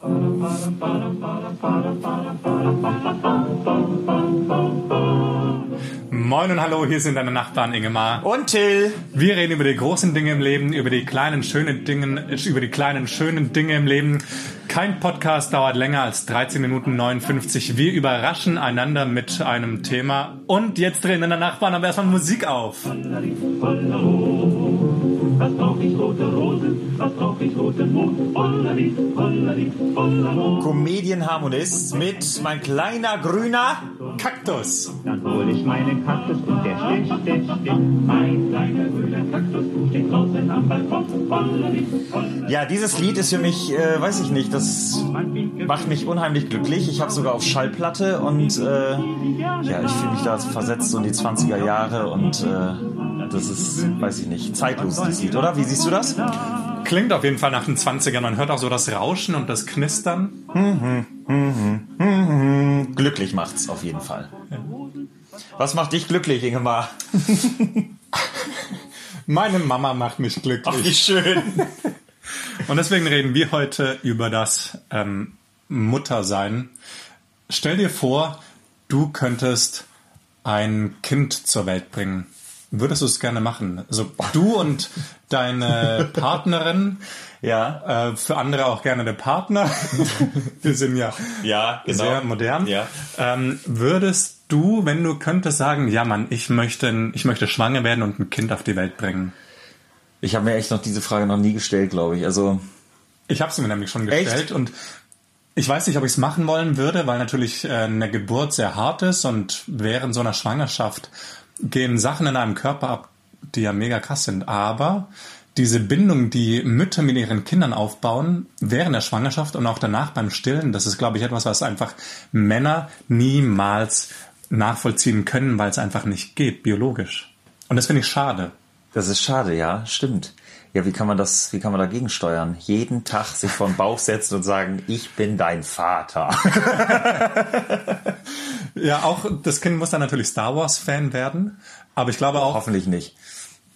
Moin und hallo, hier sind deine Nachbarn Ingemar. Und Till. Wir reden über die großen Dinge im Leben, über die kleinen schönen Dinge, über die kleinen schönen Dinge im Leben. Kein Podcast dauert länger als 13 Minuten 59. Wir überraschen einander mit einem Thema. Und jetzt drehen deine Nachbarn aber erstmal Musik auf. Was brauch ich rote Rosen, was brauch ich roten Mond, Hollali, Hollali, Hollalo. Comedian-Harmonist mit mein kleiner grüner Kaktus. Dann hol ich meinen Kaktus und der steht, steht, steht. Mein kleiner grüner Kaktus steht draußen am Balkon. Ja, dieses Lied ist für mich, äh, weiß ich nicht, das macht mich unheimlich glücklich. Ich habe sogar auf Schallplatte und äh, ja, ich fühle mich da versetzt so in die 20er Jahre und äh, das ist, weiß ich nicht, zeitlos dieses Lied, oder? Wie siehst du das? Klingt auf jeden Fall nach den 20ern. Man hört auch so das Rauschen und das Knistern. Glücklich macht's auf jeden Fall. Was macht dich glücklich, Ingemar? Meine Mama macht mich Ach, wie glücklich. schön. Und deswegen reden wir heute über das ähm, Muttersein. Stell dir vor, du könntest ein Kind zur Welt bringen. Würdest du es gerne machen? Also du und deine Partnerin, Ja, äh, für andere auch gerne der Partner. Wir sind ja ja, genau. sehr modern. Ja. Ähm, würdest du, wenn du könntest, sagen, ja Mann, ich möchte, ich möchte schwanger werden und ein Kind auf die Welt bringen? Ich habe mir echt noch diese Frage noch nie gestellt, glaube ich. Also, Ich habe sie mir nämlich schon Echt? gestellt und ich weiß nicht, ob ich es machen wollen würde, weil natürlich äh, eine Geburt sehr hart ist und während so einer Schwangerschaft gehen Sachen in einem Körper ab, die ja mega krass sind. Aber diese Bindung, die Mütter mit ihren Kindern aufbauen, während der Schwangerschaft und auch danach beim Stillen, das ist, glaube ich, etwas, was einfach Männer niemals nachvollziehen können, weil es einfach nicht geht, biologisch. Und das finde ich schade. Das ist schade, ja, stimmt. Ja, wie kann man das, wie kann man dagegen steuern? Jeden Tag sich vor den Bauch setzen und sagen, ich bin dein Vater. Ja, auch das Kind muss dann natürlich Star Wars-Fan werden. Aber ich glaube auch, Hoffentlich nicht.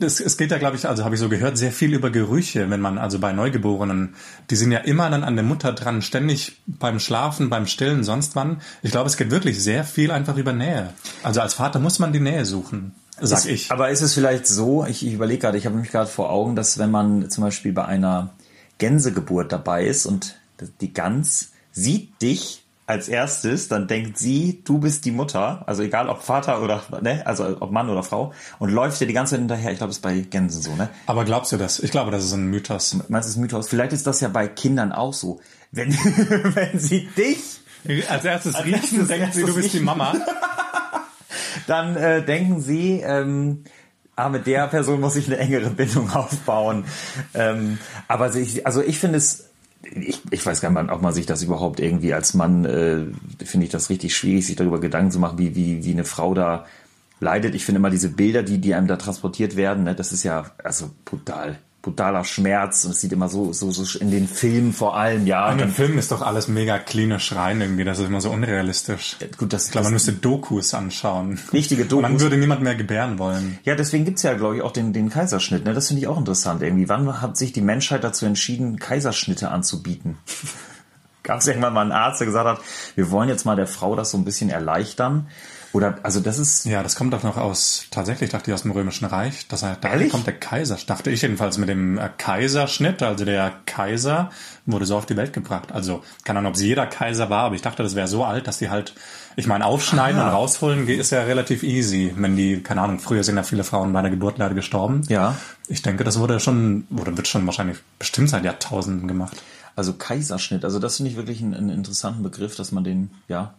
Es, es geht ja, glaube ich, also habe ich so gehört, sehr viel über Gerüche, wenn man also bei Neugeborenen, die sind ja immer dann an der Mutter dran, ständig beim Schlafen, beim Stillen, sonst wann. Ich glaube, es geht wirklich sehr viel einfach über Nähe. Also als Vater muss man die Nähe suchen, sag Ist- ich. Aber ist es vielleicht so, ich, ich überlege gerade, ich habe mich gerade vor Augen, dass wenn man zum Beispiel bei einer Gänsegeburt dabei ist und die Gans sieht dich als erstes, dann denkt sie, du bist die Mutter, also egal ob Vater oder, ne, also ob Mann oder Frau, und läuft dir die ganze Zeit hinterher. Ich glaube, das ist bei Gänsen so, ne? Aber glaubst du das? Ich glaube, das ist ein Mythos. Meinst du das Mythos? Vielleicht ist das ja bei Kindern auch so. Wenn, wenn sie dich Als erstes Als riechen, erstes denken sie, du bist die. Mama. dann äh, denken sie, ähm, ah, mit der Person muss ich eine engere Bindung aufbauen. Ähm, aber sich, also ich finde es, ich, ich weiß gar nicht, ob man sich das überhaupt irgendwie als Mann, äh, finde ich das richtig schwierig, sich darüber Gedanken zu machen, wie, wie, wie eine Frau da leidet. Ich finde immer diese Bilder, die, die einem da transportiert werden, ne, das ist ja also brutal. Brutaler Schmerz und es sieht immer so, so, so in den Filmen vor allem, ja. In den Filmen ist doch alles mega klinisch rein irgendwie. Das ist immer so unrealistisch. gut, das, Ich glaube, man müsste Dokus anschauen. Richtige Und dann Dokus. würde niemand mehr gebären wollen. Ja, deswegen gibt's ja, glaube ich, auch den, den Kaiserschnitt. Ne? Das finde ich auch interessant. Irgendwie, wann hat sich die Menschheit dazu entschieden, Kaiserschnitte anzubieten? Gab es irgendwann mal einen Arzt, der gesagt hat, wir wollen jetzt mal der Frau das so ein bisschen erleichtern? Oder, also das ist, Ja, das kommt doch noch aus, tatsächlich dachte ich aus dem Römischen Reich. Das heißt, Ehrlich? kommt der Kaiser, dachte ich jedenfalls mit dem äh, Kaiserschnitt. Also der Kaiser wurde so auf die Welt gebracht. Also, keine Ahnung, ob es jeder Kaiser war, aber ich dachte, das wäre so alt, dass die halt, ich meine, aufschneiden Ah. und rausholen ist ja relativ easy. Wenn die, keine Ahnung, früher sind ja viele Frauen bei der Geburt leider gestorben. Ja. Ich denke, das wurde schon, oder wird schon wahrscheinlich bestimmt seit Jahrtausenden gemacht. also Kaiserschnitt, also das finde ich wirklich einen, einen interessanten Begriff, dass man den, ja,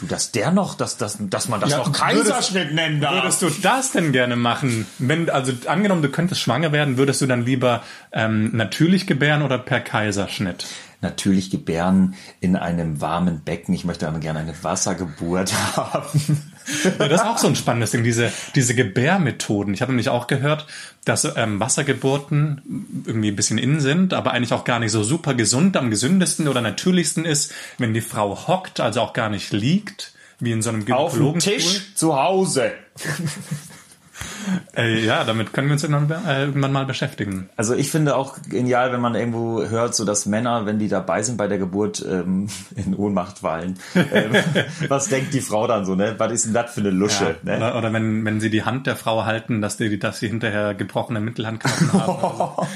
du, dass der noch, dass, dass, dass man das Ja, noch Kaiserschnitt nennen darf. Würdest du das denn gerne machen? Wenn, also angenommen, du könntest schwanger werden, würdest du dann lieber ähm, natürlich gebären oder per Kaiserschnitt? Natürlich gebären in einem warmen Becken. Ich möchte dann gerne eine Wassergeburt haben. Ja, das ist auch so ein spannendes Ding, diese, diese Gebärmethoden. Ich habe nämlich auch gehört, dass ähm, Wassergeburten irgendwie ein bisschen in sind, aber eigentlich auch gar nicht so super gesund. Am gesündesten oder natürlichsten ist, wenn die Frau hockt, also auch gar nicht liegt, wie in so einem Auf dem. Tisch zu Hause. Äh, ja, damit können wir uns irgendwann, äh, irgendwann mal beschäftigen. Also ich finde auch genial, wenn man irgendwo hört, so dass Männer, wenn die dabei sind bei der Geburt, ähm, in Ohnmacht fallen. Ähm, was denkt die Frau dann so, ne? Was ist denn das für eine Lusche? Ja, ne? oder, oder wenn, wenn sie die Hand der Frau halten, dass die, dass sie hinterher gebrochene Mittelhandknochen haben.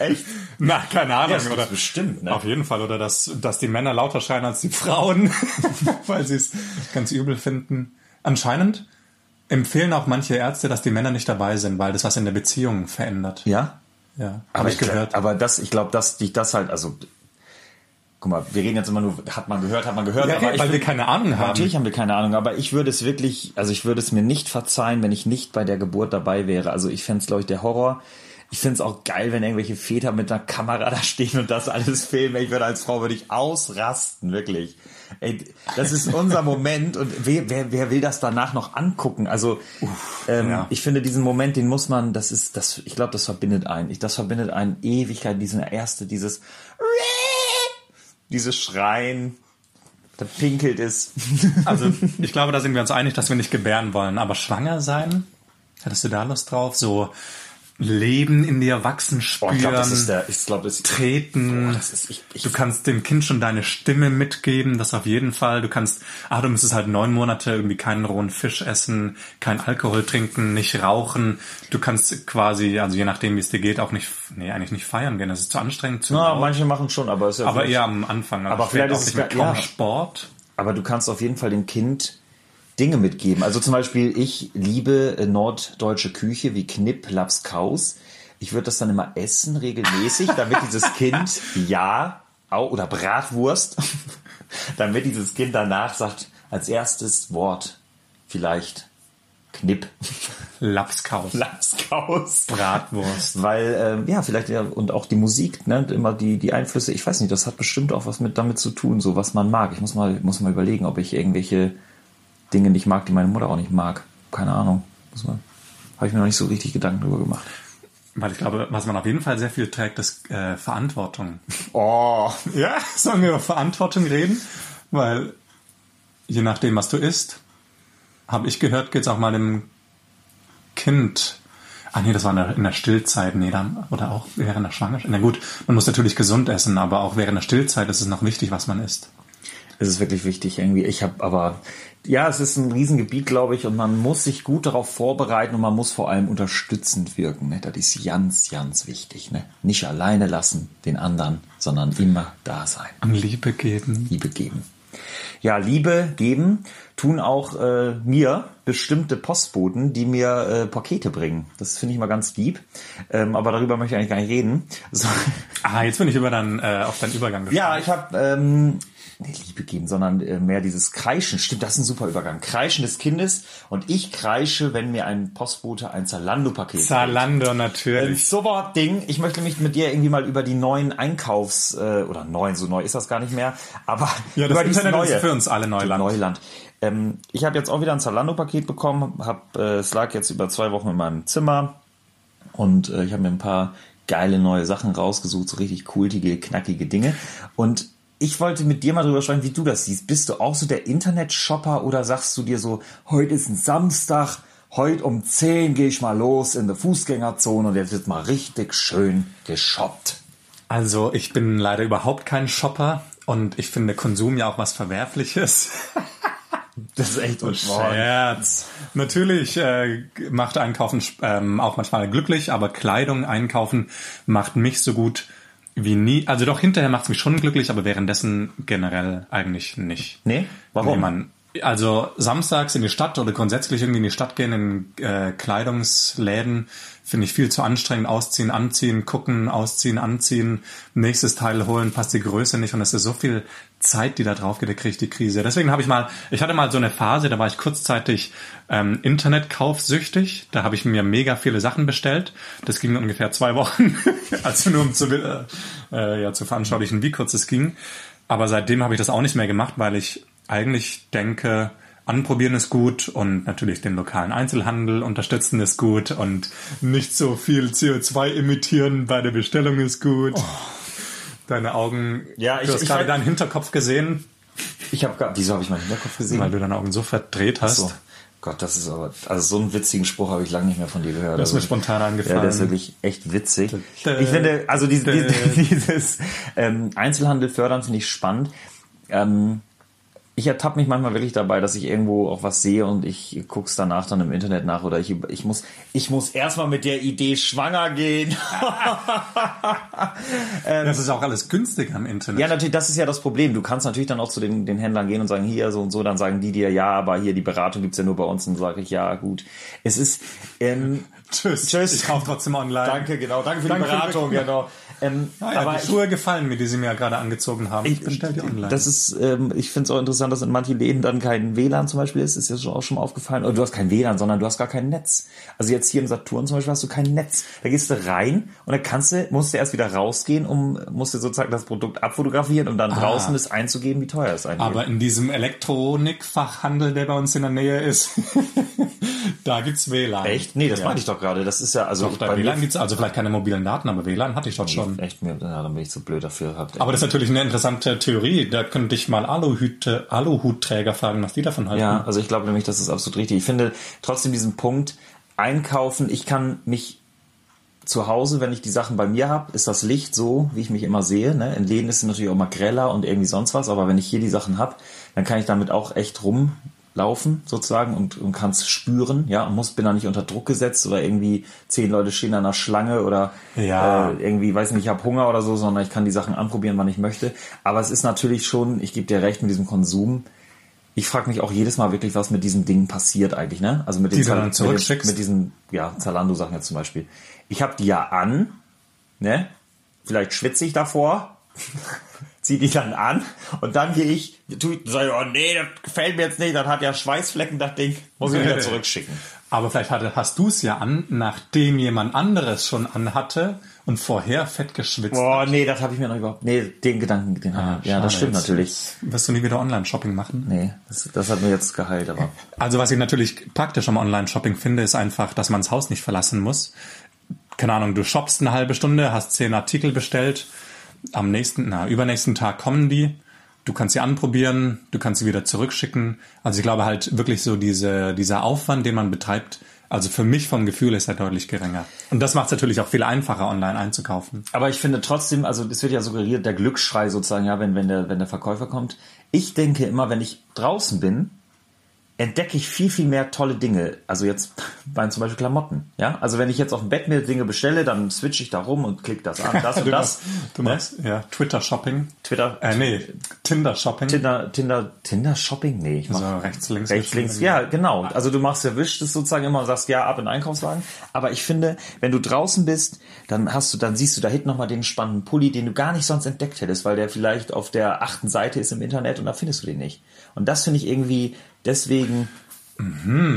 Echt? Na, keine Ahnung. Ja, das oder, bestimmt, ne? Auf jeden Fall. Oder dass, dass die Männer lauter schreien als die Frauen, weil sie es ganz übel finden. Anscheinend empfehlen auch manche Ärzte, dass die Männer nicht dabei sind, weil das was in der Beziehung verändert. Ja? Ja, habe ich glaub- gehört. Aber das, ich glaube, dass dich das halt, also guck mal, wir reden jetzt immer nur, hat man gehört, hat man gehört, Ja, aber ich weil wir würd- keine Ahnung haben. Natürlich haben wir keine Ahnung, aber ich würde es wirklich, also ich würde es mir nicht verzeihen, wenn ich nicht bei der Geburt dabei wäre. Also ich fände es, glaube ich, der Horror. Ich finde es auch geil, wenn irgendwelche Väter mit einer Kamera da stehen und das alles filmen. Ich würde als Frau würde ich ausrasten, wirklich. Ey, das ist unser Moment und wer, wer, wer will das danach noch angucken? Also ähm, ja. ich finde diesen Moment, den muss man, das ist, das, ich glaube, das verbindet einen. Ich, das verbindet einen Ewigkeit, diesen erste, dieses dieses Schreien, da pinkelt es. Also ich glaube, da sind wir uns einig, dass wir nicht gebären wollen. Aber schwanger sein, hättest du da Lust drauf? So Leben in dir wachsen, Oh, spüren, ich glaube, das ist der, ich glaube, das treten. Boah, das ist, ich, ich, Du kannst dem Kind schon deine Stimme mitgeben, das auf jeden Fall. Du kannst, ah, du müsstest halt neun Monate irgendwie keinen rohen Fisch essen, kein Alkohol trinken, nicht rauchen. Du kannst quasi, also je nachdem, wie es dir geht, auch nicht, nee, eigentlich nicht feiern gehen. Das ist zu anstrengend. Zu na, laut. manche machen schon, aber ist ja aber vielleicht- eher am Anfang. Also Aber vielleicht auch ist es ja. Sport. aber du kannst auf jeden Fall dem Kind Dinge mitgeben. Also zum Beispiel, ich liebe äh, norddeutsche Küche wie Knipp, Lapskaus. Ich würde das dann immer essen regelmäßig, damit dieses Kind ja oder Bratwurst, damit dieses Kind danach sagt als erstes Wort vielleicht Knipp, Lapskaus. Lapskaus. Bratwurst. Weil, ähm, ja, vielleicht ja, und auch die Musik, ne, immer die, die Einflüsse, ich weiß nicht, das hat bestimmt auch was mit damit zu tun, so was man mag. Ich muss mal, muss mal überlegen, ob ich irgendwelche Dinge nicht mag, die meine Mutter auch nicht mag. Keine Ahnung. Muss man, habe ich mir noch nicht so richtig Gedanken drüber gemacht. Weil ich glaube, was man auf jeden Fall sehr viel trägt, ist äh, Verantwortung. Oh. Ja, sollen wir über Verantwortung reden? Weil je nachdem, was du isst, habe ich gehört, geht's auch mal dem Kind. Ah nee, das war in der, in der Stillzeit, nee, dann, oder auch während der Schwangerschaft. Na gut, man muss natürlich gesund essen, aber auch während der Stillzeit ist es noch wichtig, was man isst. Es ist wirklich wichtig irgendwie. Ich habe aber, ja, es ist ein Riesengebiet, glaube ich, und man muss sich gut darauf vorbereiten und man muss vor allem unterstützend wirken. Ne? Das ist ganz, ganz wichtig. Ne? Nicht alleine lassen, den anderen, sondern immer da sein. Und Liebe geben. Liebe geben. Ja, Liebe geben tun auch äh, mir bestimmte Postboten, die mir äh, Pakete bringen. Das finde ich mal ganz lieb. Ähm, aber darüber möchte ich eigentlich gar nicht reden. So. Ah, jetzt bin ich über dann, äh, auf deinen Übergang gespannt. Ja, ich habe ähm, nicht Liebe geben, sondern äh, mehr dieses Kreischen. Stimmt, das ist ein super Übergang. Kreischen des Kindes und ich kreische, wenn mir ein Postbote ein Zalando-Paket Zalando Ein natürlich. super Ding. Ich möchte mich mit dir irgendwie mal über die neuen Einkaufs äh, oder neuen, so neu ist das gar nicht mehr, aber Ja, das über Internet ist für uns alle Neuland. Neuland. Ähm, ich habe jetzt auch wieder ein Zalando-Paket bekommen. Hab, äh, es lag jetzt über zwei Wochen in meinem Zimmer und äh, ich habe mir ein paar geile neue Sachen rausgesucht, so richtig kultige, knackige Dinge. Und ich wollte mit dir mal drüber sprechen, wie du das siehst. Bist du auch so der Internet-Shopper oder sagst du dir so, heute ist ein Samstag, heute um 10 gehe ich mal los in der Fußgängerzone und jetzt wird mal richtig schön geshoppt. Also ich bin leider überhaupt kein Shopper und ich finde Konsum ja auch was Verwerfliches. Das ist echt Scherz. Natürlich äh, macht Einkaufen ähm, auch manchmal glücklich, aber Kleidung einkaufen macht mich so gut wie nie. Also doch hinterher macht es mich schon glücklich, aber währenddessen generell eigentlich nicht. Nee? Warum? Nee, man, also samstags in die Stadt oder grundsätzlich irgendwie in die Stadt gehen, in äh, Kleidungsläden, finde ich viel zu anstrengend. Ausziehen, anziehen, gucken, ausziehen, anziehen, nächstes Teil holen, passt die Größe nicht und es ist so viel Zeit, die da drauf geht, kriege ich die Krise. Deswegen habe ich mal, ich hatte mal so eine Phase, da war ich kurzzeitig ähm, Internetkaufsüchtig. Da habe ich mir mega viele Sachen bestellt. Das ging ungefähr zwei Wochen, also nur um zu, äh, äh, ja, zu veranschaulichen, wie kurz es ging. Aber seitdem habe ich das auch nicht mehr gemacht, weil ich eigentlich denke, anprobieren ist gut und natürlich den lokalen Einzelhandel unterstützen ist gut und nicht so viel CO2 emittieren bei der Bestellung ist gut. Deine Augen, Ja, ich- du hast ich gerade deinen Hinterkopf gesehen, Ich habe gar, wieso habe ich meinen Hinterkopf gesehen? weil du deine Augen so verdreht hast. so. Gott, das ist aber, also so einen witzigen Spruch habe ich lange nicht mehr von dir gehört. Das ist also, mir spontan Ja, angefallen. der ist wirklich echt witzig. Ich finde, also dieses, dieses ähm, Einzelhandel fördern finde ich spannend. Ähm, ich ertappe mich manchmal wirklich dabei, dass ich irgendwo auch was sehe und ich guck's danach dann im Internet nach oder ich, ich muss, ich muss erstmal mit der Idee schwanger gehen. das ist auch alles günstiger im Internet. Ja, natürlich, das ist ja das Problem. Du kannst natürlich dann auch zu den, den Händlern gehen und sagen, hier so und so, dann sagen die dir, ja, aber hier die Beratung gibt's ja nur bei uns. Und dann sage ich, ja, gut. Es ist, ähm, Tschüss. Tschüss. Ich kaufe trotzdem online. danke, genau, danke für Danke die für die Beratung, Rückmeldung. genau. Ähm, Ah, ja, aber die ich- Schuhe gefallen mir, die sie mir gerade angezogen haben. Ich bestell die online. Das ist, ähm, ich finde es auch interessant, dass in manchen Läden dann kein WLAN zum Beispiel ist. Ist ja schon auch schon mal aufgefallen. Oder du hast kein WLAN, sondern du hast gar kein Netz. Also jetzt hier im Saturn zum Beispiel hast du kein Netz. Da gehst du rein und dann kannst du, musst du erst wieder rausgehen, um, musst du sozusagen das Produkt abfotografieren und dann draußen es einzugeben, wie teuer es eigentlich Ah. Aber in diesem Elektronikfachhandel, der bei uns in der Nähe ist, da gibt's WLAN. Echt? Nee, das ja. meine ich doch gerade. Das ist ja, also Doch, bei WLAN gibt's also vielleicht keine mobilen Daten, aber WLAN hatte ich dort schon. Echt mir, ja, dann bin ich zu blöd dafür. Hab, Aber das ist natürlich eine interessante Theorie. Da könnte ich mal Aluhüte, Aluhutträger fragen, was die davon halten. Ja, also ich glaube nämlich, das ist absolut richtig. Ich finde trotzdem diesen Punkt, einkaufen, ich kann mich zu Hause, wenn ich die Sachen bei mir habe, ist das Licht so, wie ich mich immer sehe. Ne? In Läden ist es natürlich auch mal greller und irgendwie sonst was, aber wenn ich hier die Sachen habe, dann kann ich damit auch echt rumlaufen sozusagen und, und kann es spüren, ja, und muss, bin da nicht unter Druck gesetzt oder irgendwie zehn Leute stehen an einer Schlange oder Ja. äh, irgendwie, weiß nicht, ich habe Hunger oder so, sondern ich kann die Sachen anprobieren, wann ich möchte. Aber es ist natürlich schon, ich gebe dir recht mit diesem Konsum, ich frage mich auch jedes Mal wirklich, was mit diesen Dingen passiert eigentlich, ne? Also mit den Die Zal- mit, den, mit diesen ja, Zalando-Sachen jetzt zum Beispiel. Ich habe die ja an, ne? Vielleicht schwitze ich davor, zieh die dann an und dann gehe ich, tu, sag ich, oh nee, das gefällt mir jetzt nicht, das hat ja Schweißflecken, das Ding, muss ich wieder zurückschicken. Aber vielleicht hatte, hast du es ja an, nachdem jemand anderes schon anhatte und vorher fett geschwitzt Boah, hat. nee, das habe ich mir noch überhaupt, nee, den Gedanken, den Ah, ja, das stimmt jetzt- natürlich. Wirst du nie wieder Online-Shopping machen? Nee, das, das hat mir jetzt geheilt, aber. Also was ich natürlich praktisch am Online-Shopping finde, ist einfach, dass man das Haus nicht verlassen muss. Keine Ahnung, du shoppst eine halbe Stunde, hast zehn Artikel bestellt, am nächsten, na, übernächsten Tag kommen die, du kannst sie anprobieren, du kannst sie wieder zurückschicken. Also ich glaube halt wirklich so diese, dieser Aufwand, den man betreibt, also für mich vom Gefühl ist er deutlich geringer. Und das macht es natürlich auch viel einfacher, online einzukaufen. Aber ich finde trotzdem, also es wird ja suggeriert, der Glücksschrei sozusagen, ja, wenn, wenn, der, wenn der Verkäufer kommt. Ich denke immer, wenn ich draußen bin, entdecke ich viel, viel mehr tolle Dinge. Also jetzt bei zum Beispiel Klamotten. Ja, also wenn ich jetzt auf dem Bett mir Dinge bestelle, dann switch ich da rum und klick das an, das und Du das. machst, du machst ja, Twitter-Shopping. Twitter, Äh, nee, Tinder-Shopping. Tinder, Tinder, Tinder Shopping? Nee, ich mach So rechts, links. rechts, links. Ja, genau. Also du machst erwischt es sozusagen immer und sagst ja ab in den Einkaufswagen. Aber ich finde, wenn du draußen bist, dann hast du, dann siehst du da hinten nochmal den spannenden Pulli, den du gar nicht sonst entdeckt hättest, weil der vielleicht auf der achten Seite ist im Internet und da findest du den nicht. Und das finde ich irgendwie, deswegen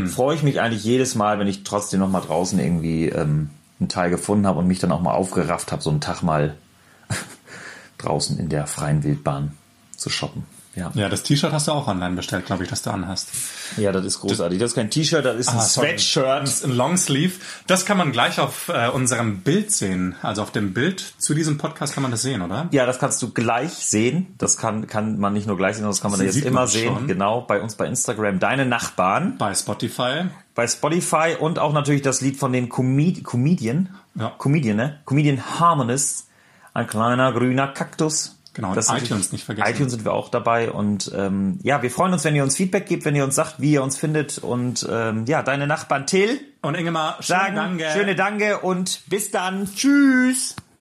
freue ich mich eigentlich jedes Mal, wenn ich trotzdem nochmal draußen irgendwie ähm, einen Teil gefunden habe und mich dann auch mal aufgerafft habe, so einen Tag mal draußen in der freien Wildbahn zu shoppen. Ja. Ja, das T-Shirt hast du auch online bestellt, glaube ich, das du anhast. Ja, das ist großartig. Das ist kein T-Shirt, das ist ein Ah, sorry. Sweatshirt. Das ist ein Longsleeve. Das kann man gleich auf äh, unserem Bild sehen. Also auf dem Bild zu diesem Podcast kann man das sehen, oder? Ja, das kannst du gleich sehen. Das kann, kann man nicht nur gleich sehen, sondern das kann man Das jetzt immer man sehen. Genau, bei uns bei Instagram. Deine Nachbarn. Bei Spotify. Bei Spotify und auch natürlich das Lied von den Comed Comedian. Ja. Comedian, ne? Comedian Harmonists. Ein kleiner grüner Kaktus. Genau, Das iTunes nicht vergessen. iTunes sind wir auch dabei und ähm, ja, wir freuen uns, wenn ihr uns Feedback gebt, wenn ihr uns sagt, wie ihr uns findet und ähm, ja, deine Nachbarn Till Und Ingemar, schöne sagen Danke. schöne Danke und bis dann. Tschüss.